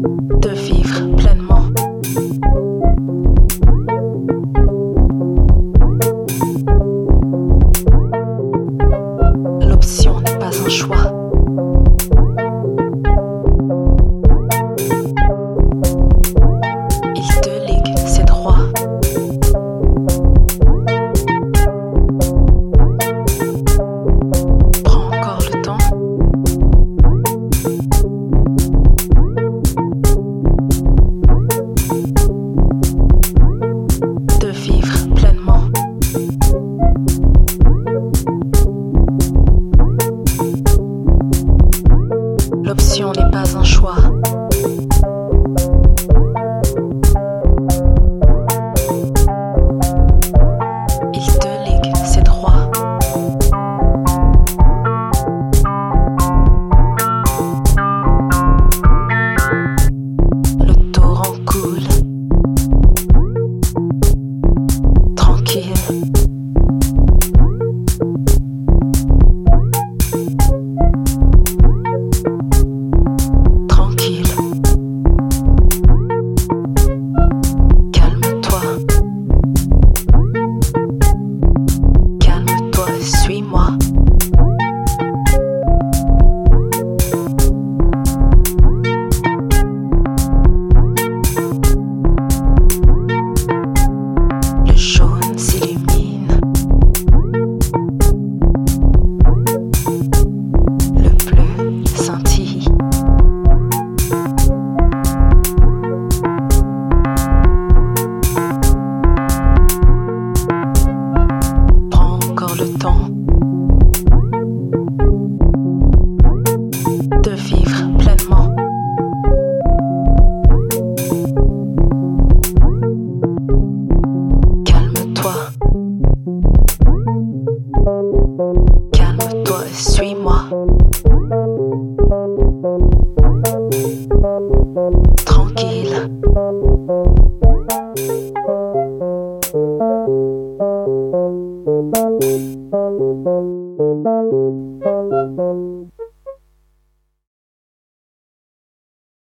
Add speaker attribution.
Speaker 1: the de vivre pleinement. Calme-toi. Calme-toi et suis-moi.